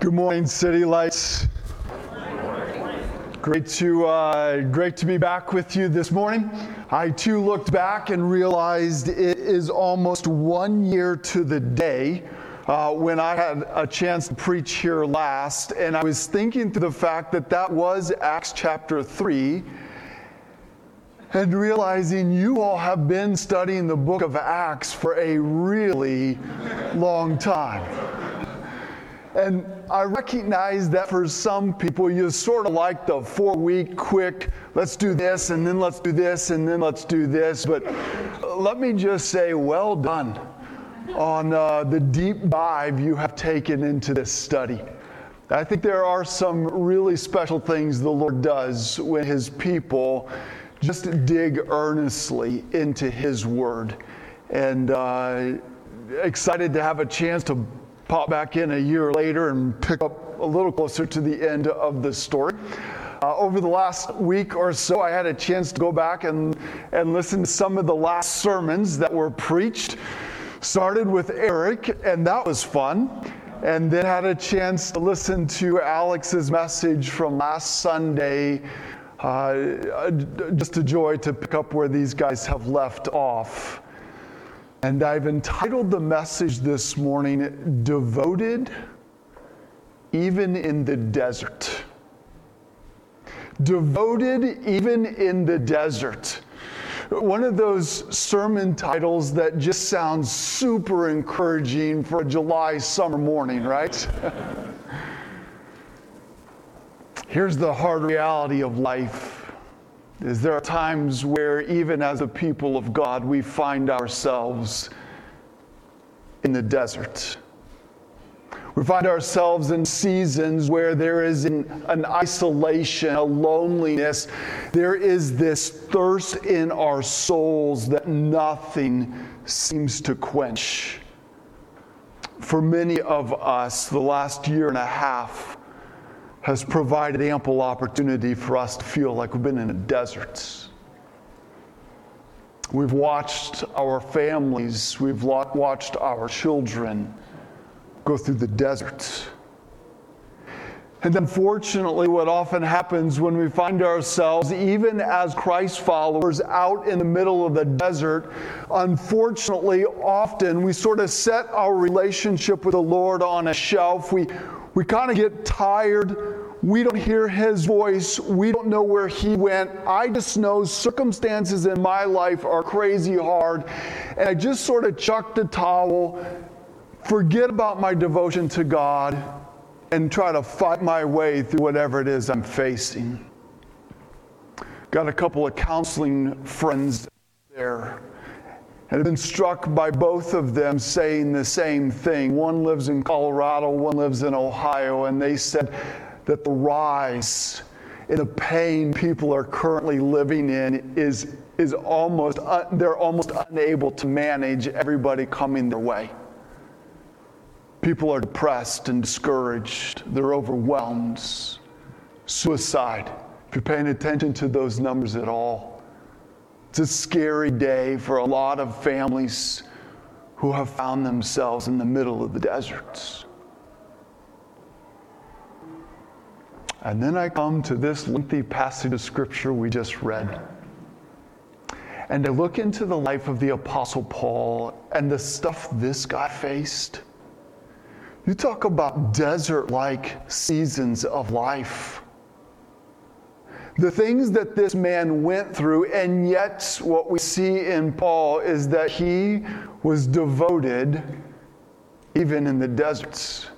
Good morning, City Lights. Great to uh, great to be back with you this morning. I too looked back and realized it is almost one year to the day uh, when I had a chance to preach here last, and I was thinking through the fact that that was Acts chapter three, and realizing you all have been studying the book of Acts for a really long time. And I recognize that for some people, you sort of like the four week quick, let's do this, and then let's do this, and then let's do this. But let me just say, well done on uh, the deep dive you have taken into this study. I think there are some really special things the Lord does when His people just dig earnestly into His Word. And uh, excited to have a chance to pop back in a year later and pick up a little closer to the end of the story. Uh, over the last week or so, I had a chance to go back and, and listen to some of the last sermons that were preached. Started with Eric, and that was fun. And then had a chance to listen to Alex's message from last Sunday. Uh, just a joy to pick up where these guys have left off. And I've entitled the message this morning, Devoted Even in the Desert. Devoted Even in the Desert. One of those sermon titles that just sounds super encouraging for a July summer morning, right? Here's the hard reality of life is there are times where, even as a people of God, we find ourselves in the desert. We find ourselves in seasons where there is an, an, isolation, a loneliness. There is this thirst in our souls that nothing seems to quench. For many of us, the last year and a half has provided ample opportunity for us to feel like we've been in a desert. We've watched our families, we've watched our children go through the desert. And unfortunately, what often happens when we find ourselves, even as Christ followers, out in the middle of the desert, unfortunately, often we sort of set our relationship with the Lord on a shelf. We, we kind of get tired. We don't hear his voice. We don't know where he went. I just know circumstances in my life are crazy hard. And I just sort of chuck the towel, forget about my devotion to God, and try to fight my way through whatever it is I'm facing. Got a couple of counseling friends there and have been struck by both of them saying the same thing. One lives in Colorado, one lives in Ohio, and they said that the rise in the pain people are currently living in is, is almost, uh, they're almost unable to manage everybody coming their way. People are depressed and discouraged, they're overwhelmed. Suicide, if you're paying attention to those numbers at all it's a scary day for a lot of families who have found themselves in the middle of the deserts. And then I come to this lengthy passage of scripture we just read. And I look into the life of the Apostle Paul and the stuff this guy faced. You talk about desert like seasons of life the things that this man went through, and yet what we see in Paul is that he was devoted even in the deserts.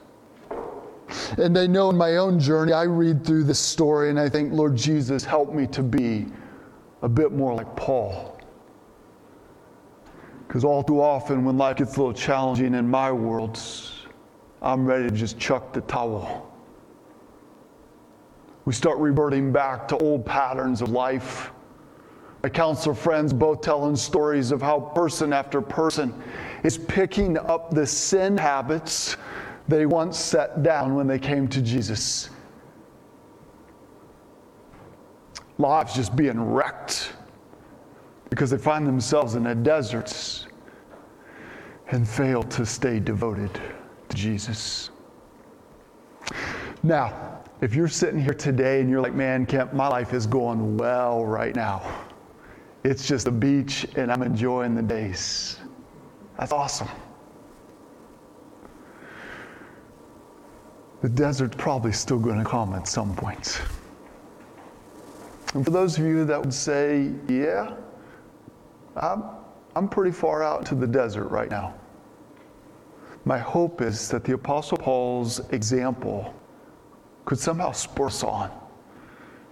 And I know in my own journey, I read through this story and I think, Lord Jesus, help me to be a bit more like Paul. Because all too often, when life gets a little challenging in my world, I'm ready to just chuck the towel we start reverting back to old patterns of life. My counselor friends both telling stories of how person after person is picking up the sin habits they once set down when they came to Jesus. Lives just being wrecked because they find themselves in the deserts and fail to stay devoted to Jesus. Now, if you're sitting here today and you're like, man, Kemp, my life is going well right now. It's just the beach and I'm enjoying the days. That's awesome. The desert's probably still going to come at some point. And for those of you that would say, yeah, I'm, I'm pretty far out to the desert right now. My hope is that the Apostle Paul's example could somehow spur us on,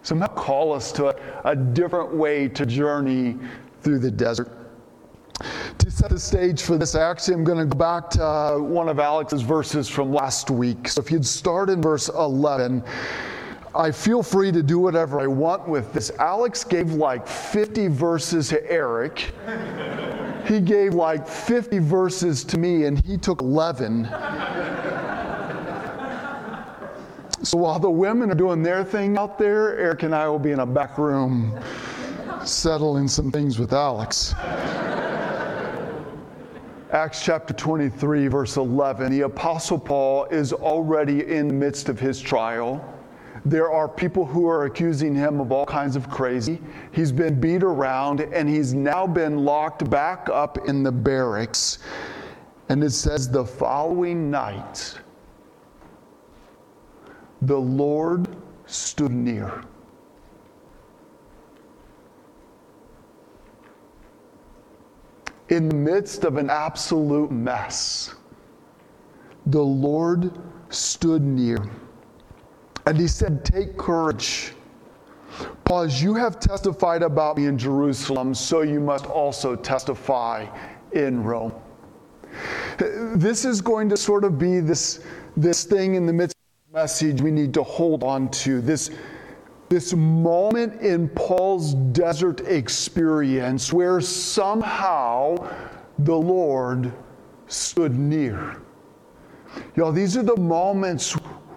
somehow call us to a, a different way to journey through the desert. To set the stage for this, actually, I'm going to go back to uh, one of Alex's verses from last week. So if you'd start in verse 11, I feel free to do whatever I want with this. Alex gave like 50 verses to Eric. he gave like 50 verses to me, and he took 11. So while the women are doing their thing out there, Eric and I will be in a back room settling some things with Alex. Acts chapter 23, verse 11, the Apostle Paul is already in the midst of his trial. There are people who are accusing him of all kinds of crazy. He's been beat around and he's now been locked back up in the barracks. And it says the following night, the Lord stood near. In the midst of an absolute mess, the Lord stood near. And he said, Take courage. Paul, you have testified about me in Jerusalem, so you must also testify in Rome. This is going to sort of be this, this thing in the midst message we need to hold on to. This, this moment in Paul's desert experience where somehow the Lord stood near. Y'all, these are the moments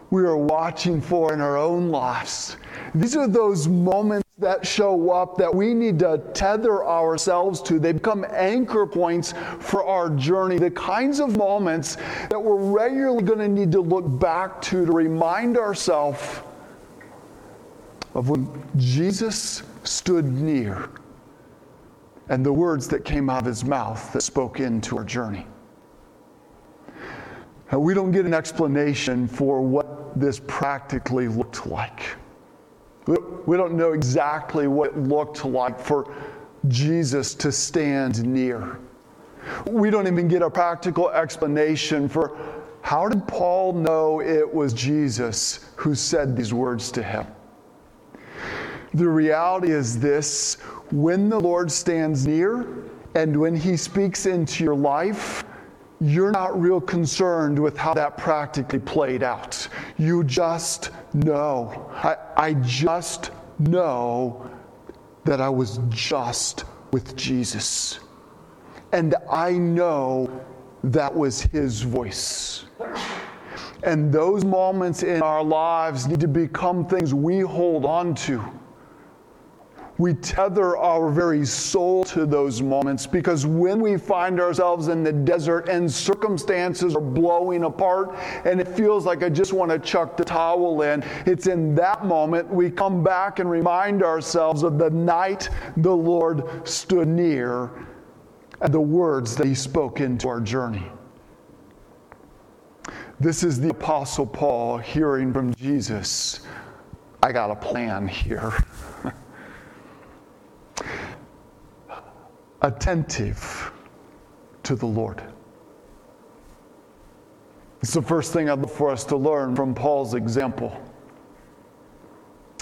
we are watching for in our own lives. These are those moments that show up that we need to tether ourselves to. They become anchor points for our journey, the kinds of moments that we're regularly going to need to look back to to remind ourselves of when Jesus stood near and the words that came out of his mouth that spoke into our journey. Now, we don't get an explanation for what this practically looked like. We don't know exactly what it looked like for Jesus to stand near. We don't even get a practical explanation for how did Paul know it was Jesus who said these words to him. The reality is this when the Lord stands near and when he speaks into your life, you're not real concerned with how that practically played out. You just know. I, I just know that I was just with Jesus. And I know that was his voice. And those moments in our lives need to become things we hold on to we tether our very soul to those moments because when we find ourselves in the desert and circumstances are blowing apart and it feels like I just want to chuck the towel in, it's in that moment we come back and remind ourselves of the night the Lord stood near and the words that He spoke into our journey. This is the Apostle Paul hearing from Jesus I got a plan here. attentive to the Lord. It's the first thing I'd love for us to learn from Paul's example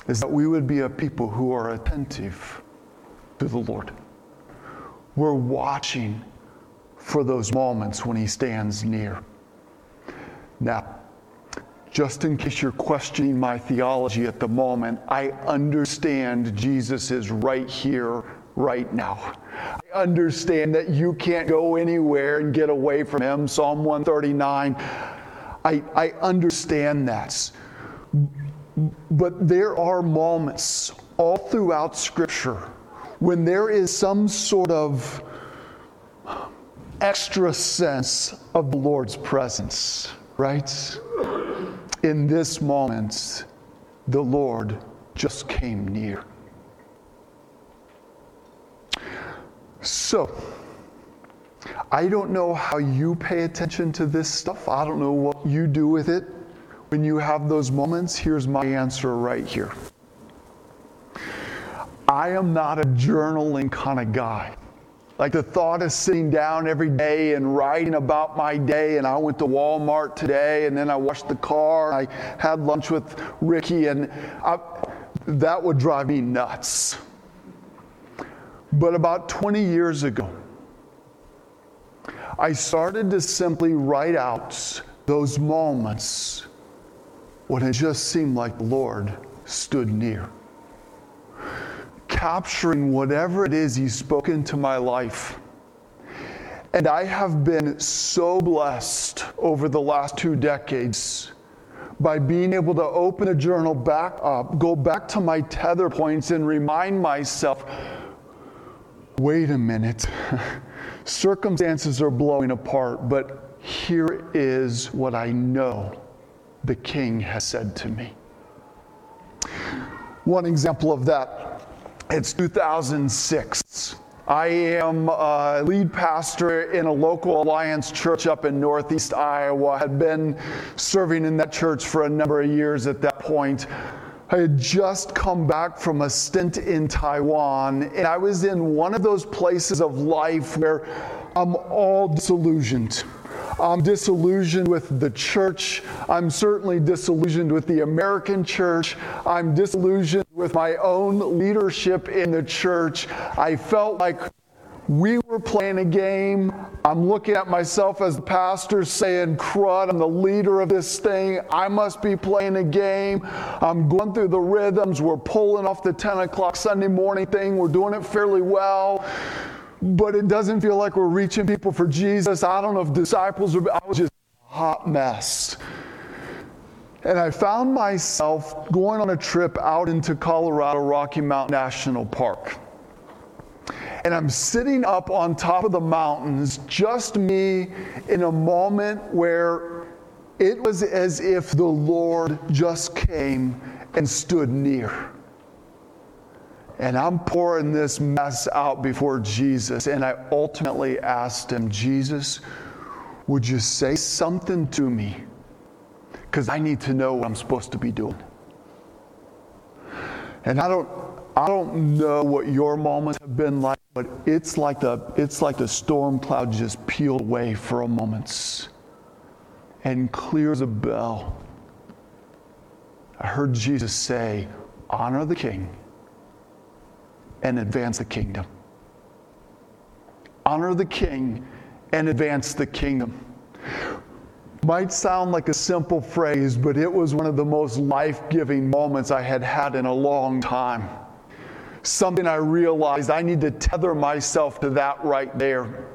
is that we would be a people who are attentive to the Lord. We're watching for those moments when he stands near. Now, just in case you're questioning my theology at the moment, I understand Jesus is right here, right now. I understand that you can't go anywhere and get away from Him. Psalm 139. I, I understand that. But there are moments all throughout Scripture when there is some sort of extra sense of the Lord's presence, right? in this moment, the Lord just came near. So, I don't know how you pay attention to this stuff. I don't know what you do with it when you have those moments. Here's my answer right here I am not a journaling kind of guy. Like the thought of sitting down every day and writing about my day, and I went to Walmart today, and then I washed the car, I had lunch with Ricky, and I, that would drive me nuts. But about 20 years ago, I started to simply write out those moments when it just seemed like the Lord stood near capturing whatever it is He's spoken to my life. And I have been so blessed over the last two decades by being able to open a journal back up, go back to my tether points, and remind myself wait a minute. Circumstances are blowing apart, but here is what I know the King has said to me. One example of that it's 2006. I am a lead pastor in a local Alliance church up in Northeast Iowa. Had been serving in that church for a number of years at that point. I had just come back from a stint in Taiwan, and I was in one of those places of life where I'm all disillusioned. I'm disillusioned with the church. I'm certainly disillusioned with the American church. I'm disillusioned with my own leadership in the church. I felt like we were playing a game. I'm looking at myself as the pastor saying, crud, I'm the leader of this thing. I must be playing a game. I'm going through the rhythms. We're pulling off the 10 o'clock Sunday morning thing. We're doing it fairly well but it doesn't feel like we're reaching people for Jesus. I don't know if disciples are, I was just a hot mess. And I found myself going on a trip out into Colorado Rocky Mountain National Park. And I'm sitting up on top of the mountains, just me, in a moment where it was as if the Lord just came and stood near and I'm pouring this mess out before Jesus. And I ultimately asked him, Jesus, would you say something to me? Because I need to know what I'm supposed to be doing. And I don't, I don't know what your moments have been like, but it's like the, it's like the storm cloud just peeled away for a moment and clears a bell. I heard Jesus say, Honor the king and advance the kingdom. Honor the king and advance the kingdom. Might sound like a simple phrase, but it was one of the most life giving moments I had had in a long time. Something I realized I need to tether myself to that right there.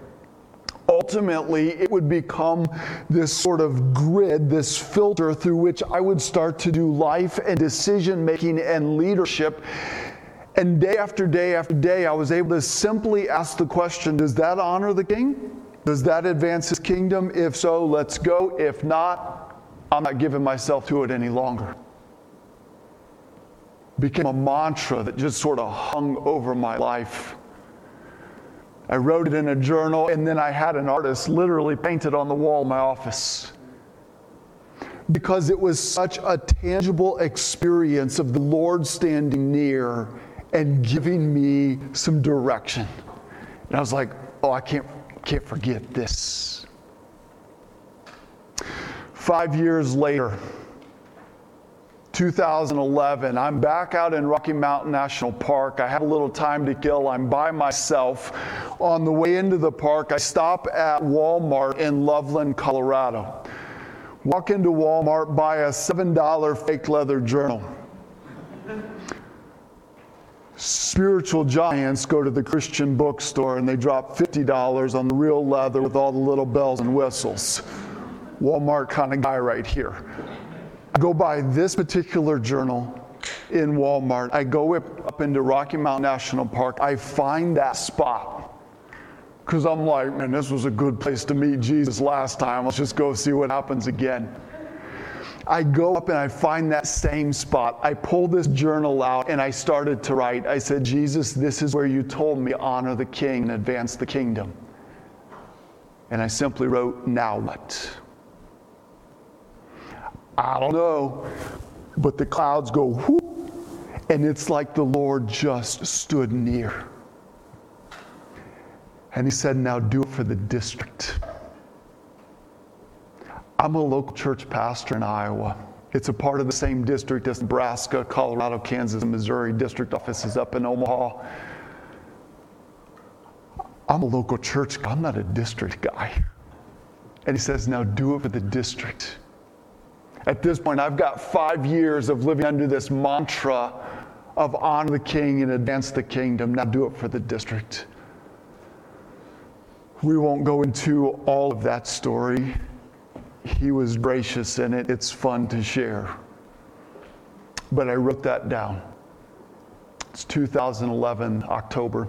Ultimately, it would become this sort of grid, this filter through which I would start to do life and decision making and leadership and day after day after day, I was able to simply ask the question Does that honor the king? Does that advance his kingdom? If so, let's go. If not, I'm not giving myself to it any longer. Became a mantra that just sort of hung over my life. I wrote it in a journal, and then I had an artist literally paint it on the wall in my office. Because it was such a tangible experience of the Lord standing near and giving me some direction. And I was like, oh, I can't, can't forget this. Five years later, 2011, I'm back out in Rocky Mountain National Park. I have a little time to kill. I'm by myself. On the way into the park, I stop at Walmart in Loveland, Colorado. Walk into Walmart, buy a $7 fake leather journal spiritual giants go to the Christian bookstore and they drop $50 on the real leather with all the little bells and whistles. Walmart kind of guy right here. Go buy this particular journal in Walmart. I go up into Rocky Mountain National Park. I find that spot because I'm like, man, this was a good place to meet Jesus last time. Let's just go see what happens again. I go up and I find that same spot. I pull this journal out and I started to write. I said, Jesus, this is where you told me honor the king and advance the kingdom. And I simply wrote, now what? I don't know. But the clouds go whoop, and it's like the Lord just stood near. And he said, Now do it for the district. I'm a local church pastor in Iowa. It's a part of the same district as Nebraska, Colorado, Kansas, and Missouri. District office is up in Omaha. I'm a local church guy. I'm not a district guy. And he says, Now do it for the district. At this point, I've got five years of living under this mantra of honor the king and advance the kingdom. Now do it for the district. We won't go into all of that story. He was gracious in it. It's fun to share. But I wrote that down. It's 2011, October.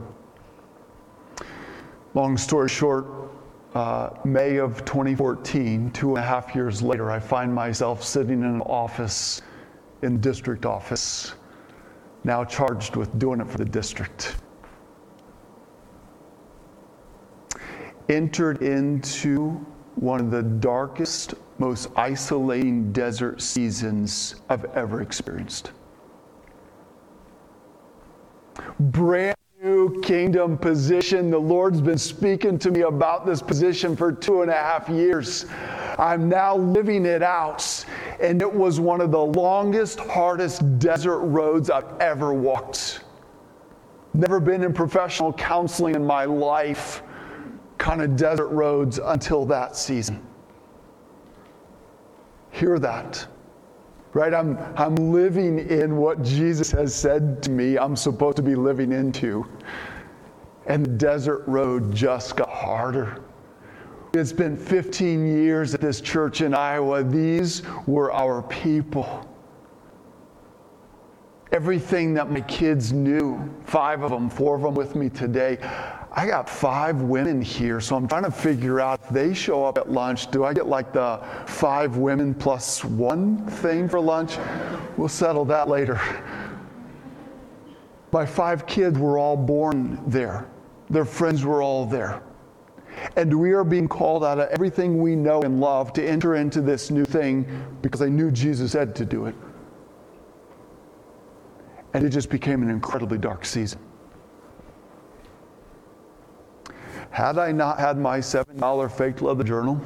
Long story short, uh, May of 2014, two and a half years later, I find myself sitting in an office, in district office, now charged with doing it for the district. Entered into one of the darkest, most isolating desert seasons I've ever experienced. Brand kingdom position. The Lord's been speaking to me about this position for two and a half years. I'm now living it out. And it was one of the longest, hardest desert roads I've ever walked. Never been in professional counseling in my life, kind of desert roads until that season. Hear that right? I'm, I'm living in what Jesus has said to me I'm supposed to be living into. And the desert road just got harder. It's been 15 years at this church in Iowa. These were our people. Everything that my kids knew, five of them, four of them with me today, I got five women here, so I'm trying to figure out if they show up at lunch, do I get like the five women plus one thing for lunch? We'll settle that later. My five kids were all born there, their friends were all there. And we are being called out of everything we know and love to enter into this new thing because I knew Jesus said to do it. And it just became an incredibly dark season. Had I not had my $7 fake leather journal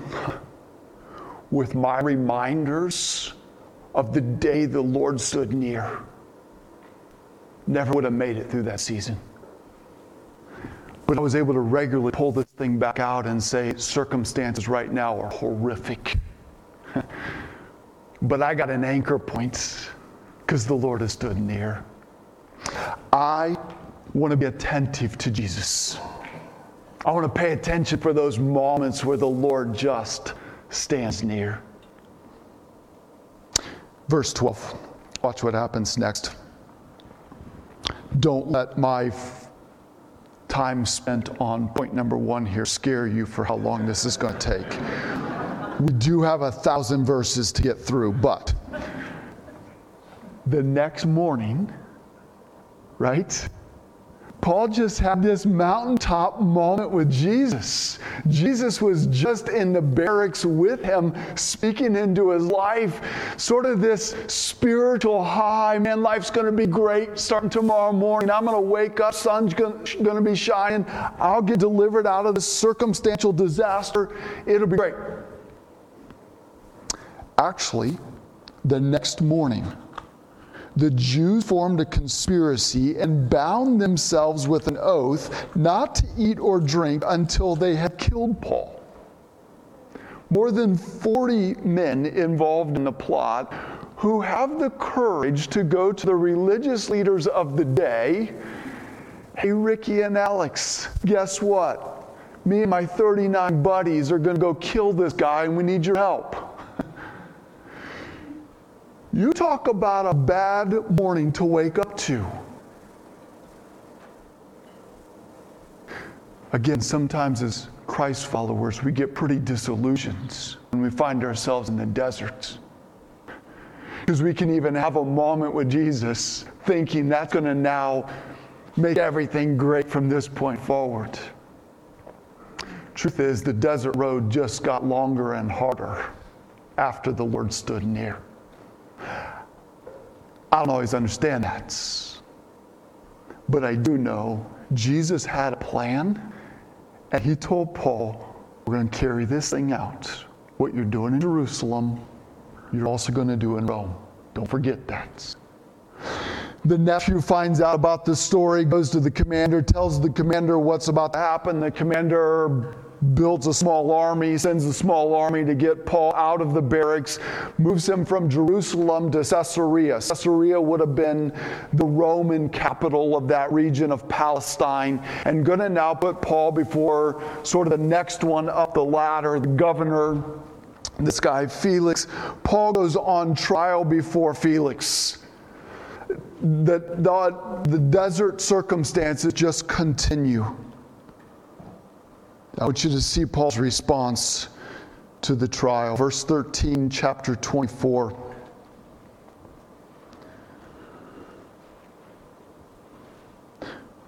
with my reminders of the day the Lord stood near, never would have made it through that season. But I was able to regularly pull this thing back out and say, circumstances right now are horrific. but I got an anchor point because the Lord has stood near. I want to be attentive to Jesus. I want to pay attention for those moments where the Lord just stands near. Verse 12. Watch what happens next. Don't let my f- time spent on point number one here scare you for how long this is going to take. We do have a thousand verses to get through, but the next morning, right? Paul just had this mountaintop moment with Jesus. Jesus was just in the barracks with him, speaking into his life, sort of this spiritual high. Man, life's going to be great starting tomorrow morning. I'm going to wake up, sun's going to be shining. I'll get delivered out of this circumstantial disaster. It'll be great. Actually, the next morning, the Jews formed a conspiracy and bound themselves with an oath not to eat or drink until they had killed Paul. More than 40 men involved in the plot who have the courage to go to the religious leaders of the day. Hey, Ricky and Alex, guess what? Me and my 39 buddies are going to go kill this guy and we need your help. You talk about a bad morning to wake up to. Again, sometimes as Christ followers, we get pretty disillusioned when we find ourselves in the desert. because we can even have a moment with Jesus thinking that's going to now make everything great from this point forward. Truth is, the desert road just got longer and harder after the Lord stood near. I don't always understand that. But I do know Jesus had a plan, and he told Paul, We're going to carry this thing out. What you're doing in Jerusalem, you're also going to do in Rome. Don't forget that. The nephew finds out about this story, goes to the commander, tells the commander what's about to happen. The commander builds a small army, sends a small army to get Paul out of the barracks, moves him from Jerusalem to Caesarea. Caesarea would have been the Roman capital of that region of Palestine, and going to now put Paul before sort of the next one up the ladder, the governor, this guy Felix. Paul goes on trial before Felix. The, the, the desert circumstances just continue. I want you to see Paul's response to the trial. Verse 13, chapter 24.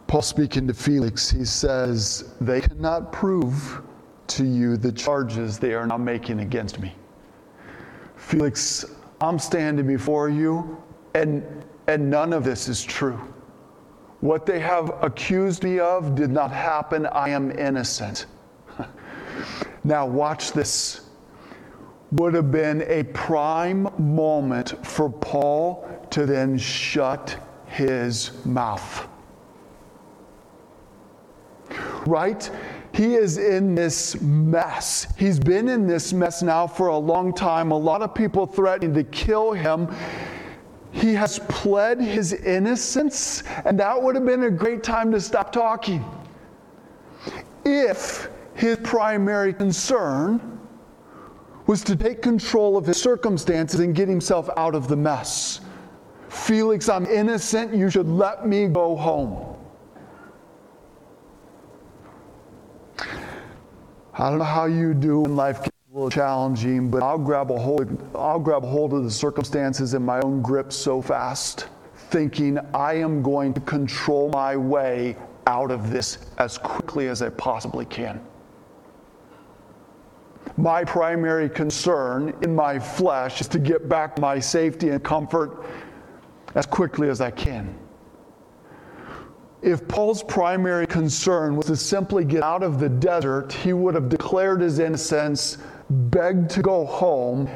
Paul speaking to Felix, he says, They cannot prove to you the charges they are now making against me. Felix, I'm standing before you, and, and none of this is true. What they have accused me of did not happen. I am innocent. Now, watch this. Would have been a prime moment for Paul to then shut his mouth. Right? He is in this mess. He's been in this mess now for a long time. A lot of people threatening to kill him. He has pled his innocence, and that would have been a great time to stop talking. If his primary concern was to take control of his circumstances and get himself out of the mess. Felix, I'm innocent. You should let me go home. I don't know how you do when life gets a little challenging, but I'll grab a hold, I'll grab hold of the circumstances in my own grip so fast, thinking I am going to control my way out of this as quickly as I possibly can my primary concern in my flesh is to get back my safety and comfort as quickly as I can. If Paul's primary concern was to simply get out of the desert, he would have declared his innocence, begged to go home,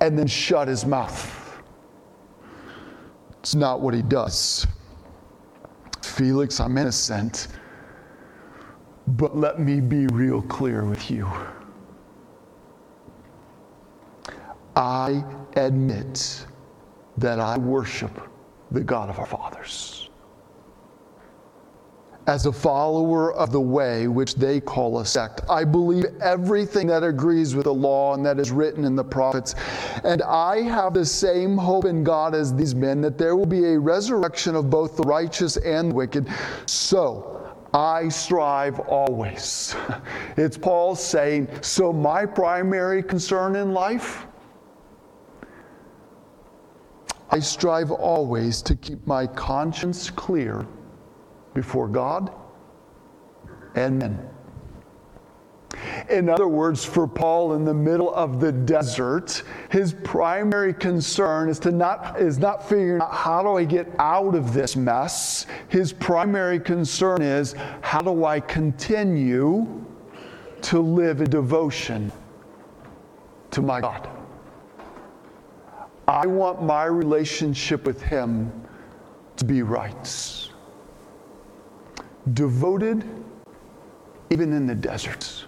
and then shut his mouth. It's not what he does. Felix, I'm innocent, but let me be real clear with you. I admit that I worship the God of our fathers. As a follower of the way which they call a sect, I believe everything that agrees with the law and that is written in the prophets. And I have the same hope in God as these men that there will be a resurrection of both the righteous and the wicked. So, I strive always. It's Paul saying, So, my primary concern in life I strive always to keep my conscience clear before God and men. In other words, for Paul in the middle of the desert, his primary concern is to not is not figuring out how do I get out of this mess. His primary concern is how do I continue to live in devotion to my God. I want my relationship with Him to be right. Devoted, even in the deserts.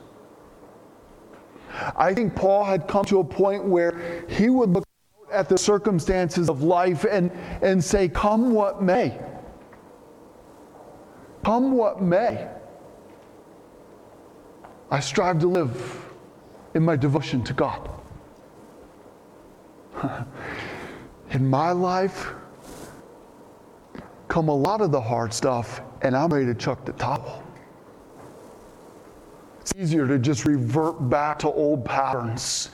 I think Paul had come to a point where he would look at the circumstances of life and, and say, Come what may. Come what may. I strive to live in my devotion to God. In my life, come a lot of the hard stuff, and I'm ready to chuck the towel. It's easier to just revert back to old patterns.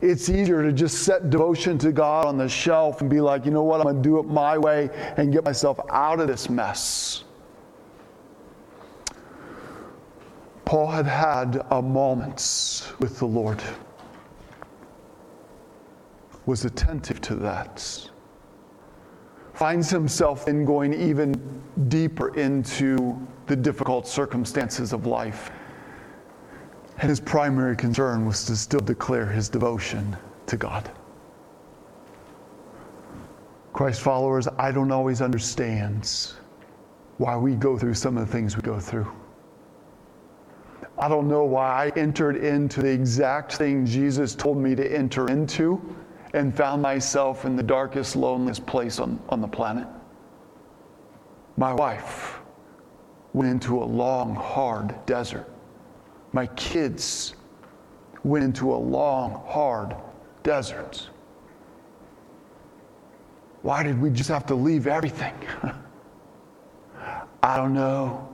It's easier to just set devotion to God on the shelf and be like, you know what, I'm going to do it my way and get myself out of this mess. Paul had had a moments with the Lord, was attentive to that, finds himself in going even deeper into the difficult circumstances of life. And his primary concern was to still declare his devotion to God. Christ followers, I don't always understand why we go through some of the things we go through. I don't know why I entered into the exact thing Jesus told me to enter into and found myself in the darkest, loneliest place on, on the planet. My wife went into a long, hard desert. My kids went into a long, hard desert. Why did we just have to leave everything? I don't know.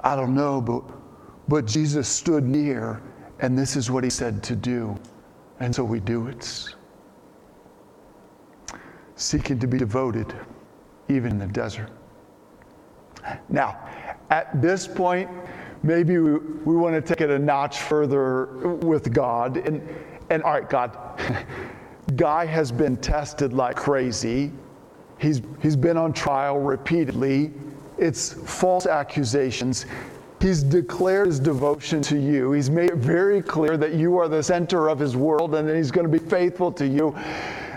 I don't know, but but Jesus stood near, and this is what he said to do. And so we do it. Seeking to be devoted, even in the desert. Now, at this point, maybe we, we want to take it a notch further with God. And, and all right, God, Guy has been tested like crazy. He's, he's been on trial repeatedly. It's false accusations. He's declared his devotion to you. He's made it very clear that you are the center of his world and that he's going to be faithful to you.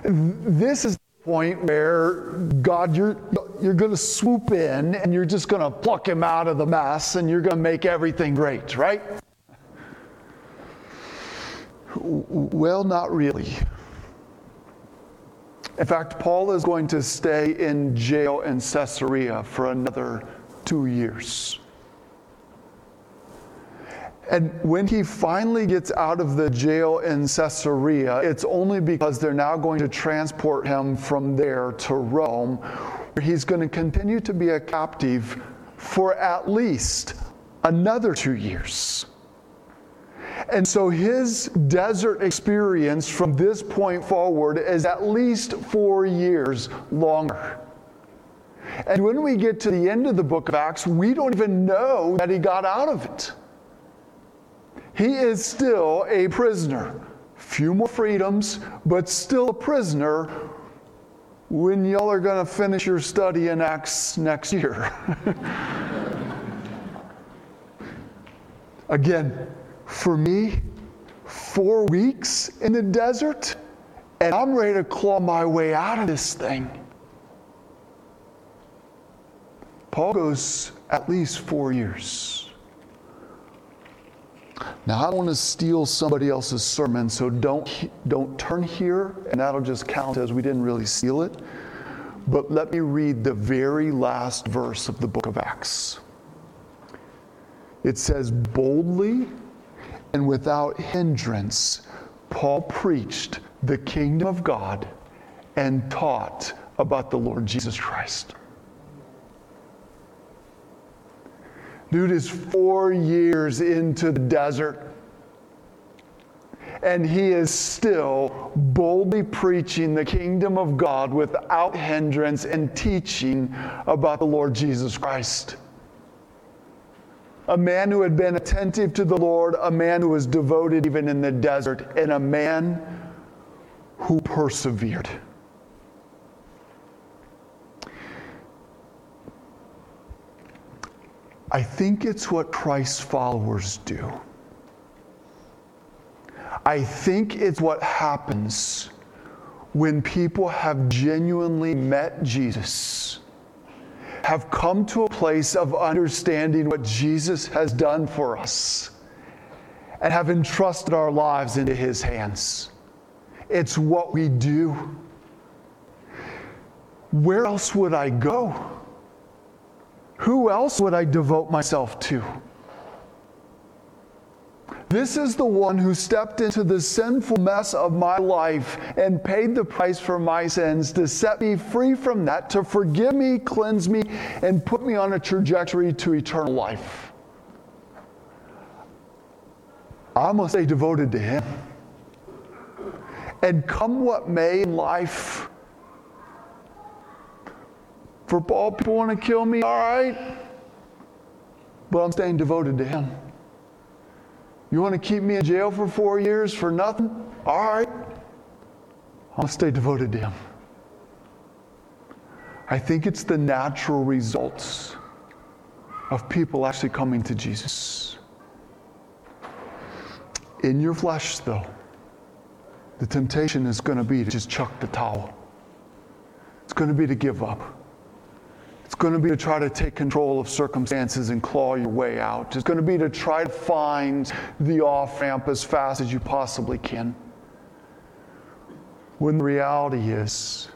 This is point where God, you're, you're going to swoop in and you're just going to pluck him out of the mess and you're going to make everything great, right? Well, not really. In fact, Paul is going to stay in jail in Caesarea for another two years. And when he finally gets out of the jail in Caesarea, it's only because they're now going to transport him from there to Rome, where he's going to continue to be a captive for at least another two years. And so his desert experience from this point forward is at least four years longer. And when we get to the end of the book of Acts, we don't even know that he got out of it he is still a prisoner. Few more freedoms, but still a prisoner when y'all are going to finish your study in Acts next year. Again, for me, four weeks in the desert, and I'm ready to claw my way out of this thing. Paul goes at least four years. Now, I don't want to steal somebody else's sermon, so don't, don't turn here, and that'll just count as we didn't really steal it. But let me read the very last verse of the book of Acts. It says, Boldly and without hindrance, Paul preached the kingdom of God and taught about the Lord Jesus Christ. Dude is four years into the desert. And he is still boldly preaching the kingdom of God without hindrance and teaching about the Lord Jesus Christ. A man who had been attentive to the Lord, a man who was devoted even in the desert, and a man who persevered. I think it's what Christ's followers do. I think it's what happens when people have genuinely met Jesus, have come to a place of understanding what Jesus has done for us, and have entrusted our lives into His hands. It's what we do. Where else would I go? Who else would I devote myself to? This is the one who stepped into the sinful mess of my life and paid the price for my sins to set me free from that, to forgive me, cleanse me, and put me on a trajectory to eternal life. I must stay devoted to Him. And come what may in life, for all people want to kill me, all right, but I'm staying devoted to Him. You want to keep me in jail for four years for nothing? All right, I'll stay devoted to Him. I think it's the natural results of people actually coming to Jesus. In your flesh, though, the temptation is going to be to just chuck the towel. It's going to be to give up. It's going to be to try to take control of circumstances and claw your way out. It's going to be to try to find the off ramp as fast as you possibly can. When the reality is,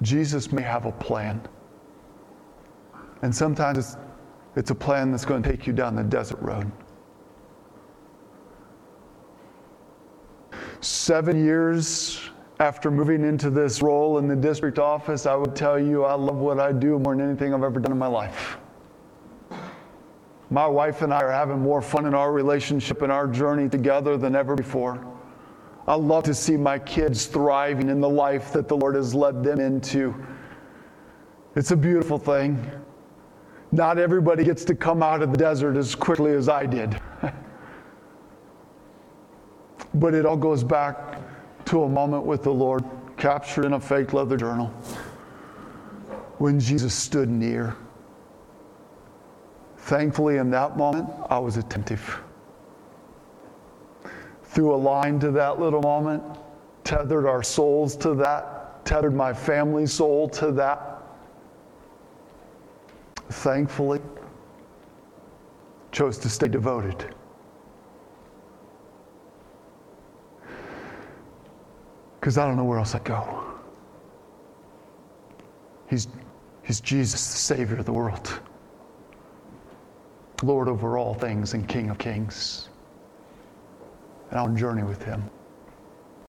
Jesus may have a plan. And sometimes it's, it's a plan that's going to take you down the desert road. Seven years after moving into this role in the district office, I would tell you I love what I do more than anything I've ever done in my life. My wife and I are having more fun in our relationship and our journey together than ever before. I love to see my kids thriving in the life that the Lord has led them into. It's a beautiful thing. Not everybody gets to come out of the desert as quickly as I did. but it all goes back to a moment with the Lord captured in a fake leather journal when Jesus stood near. Thankfully, in that moment, I was attentive threw a line to that little moment, tethered our souls to that, tethered my family soul to that. Thankfully, chose to stay devoted. Because I don't know where else I'd go. He's, he's Jesus, the Savior of the world, Lord over all things and King of kings and I'll journey with Him.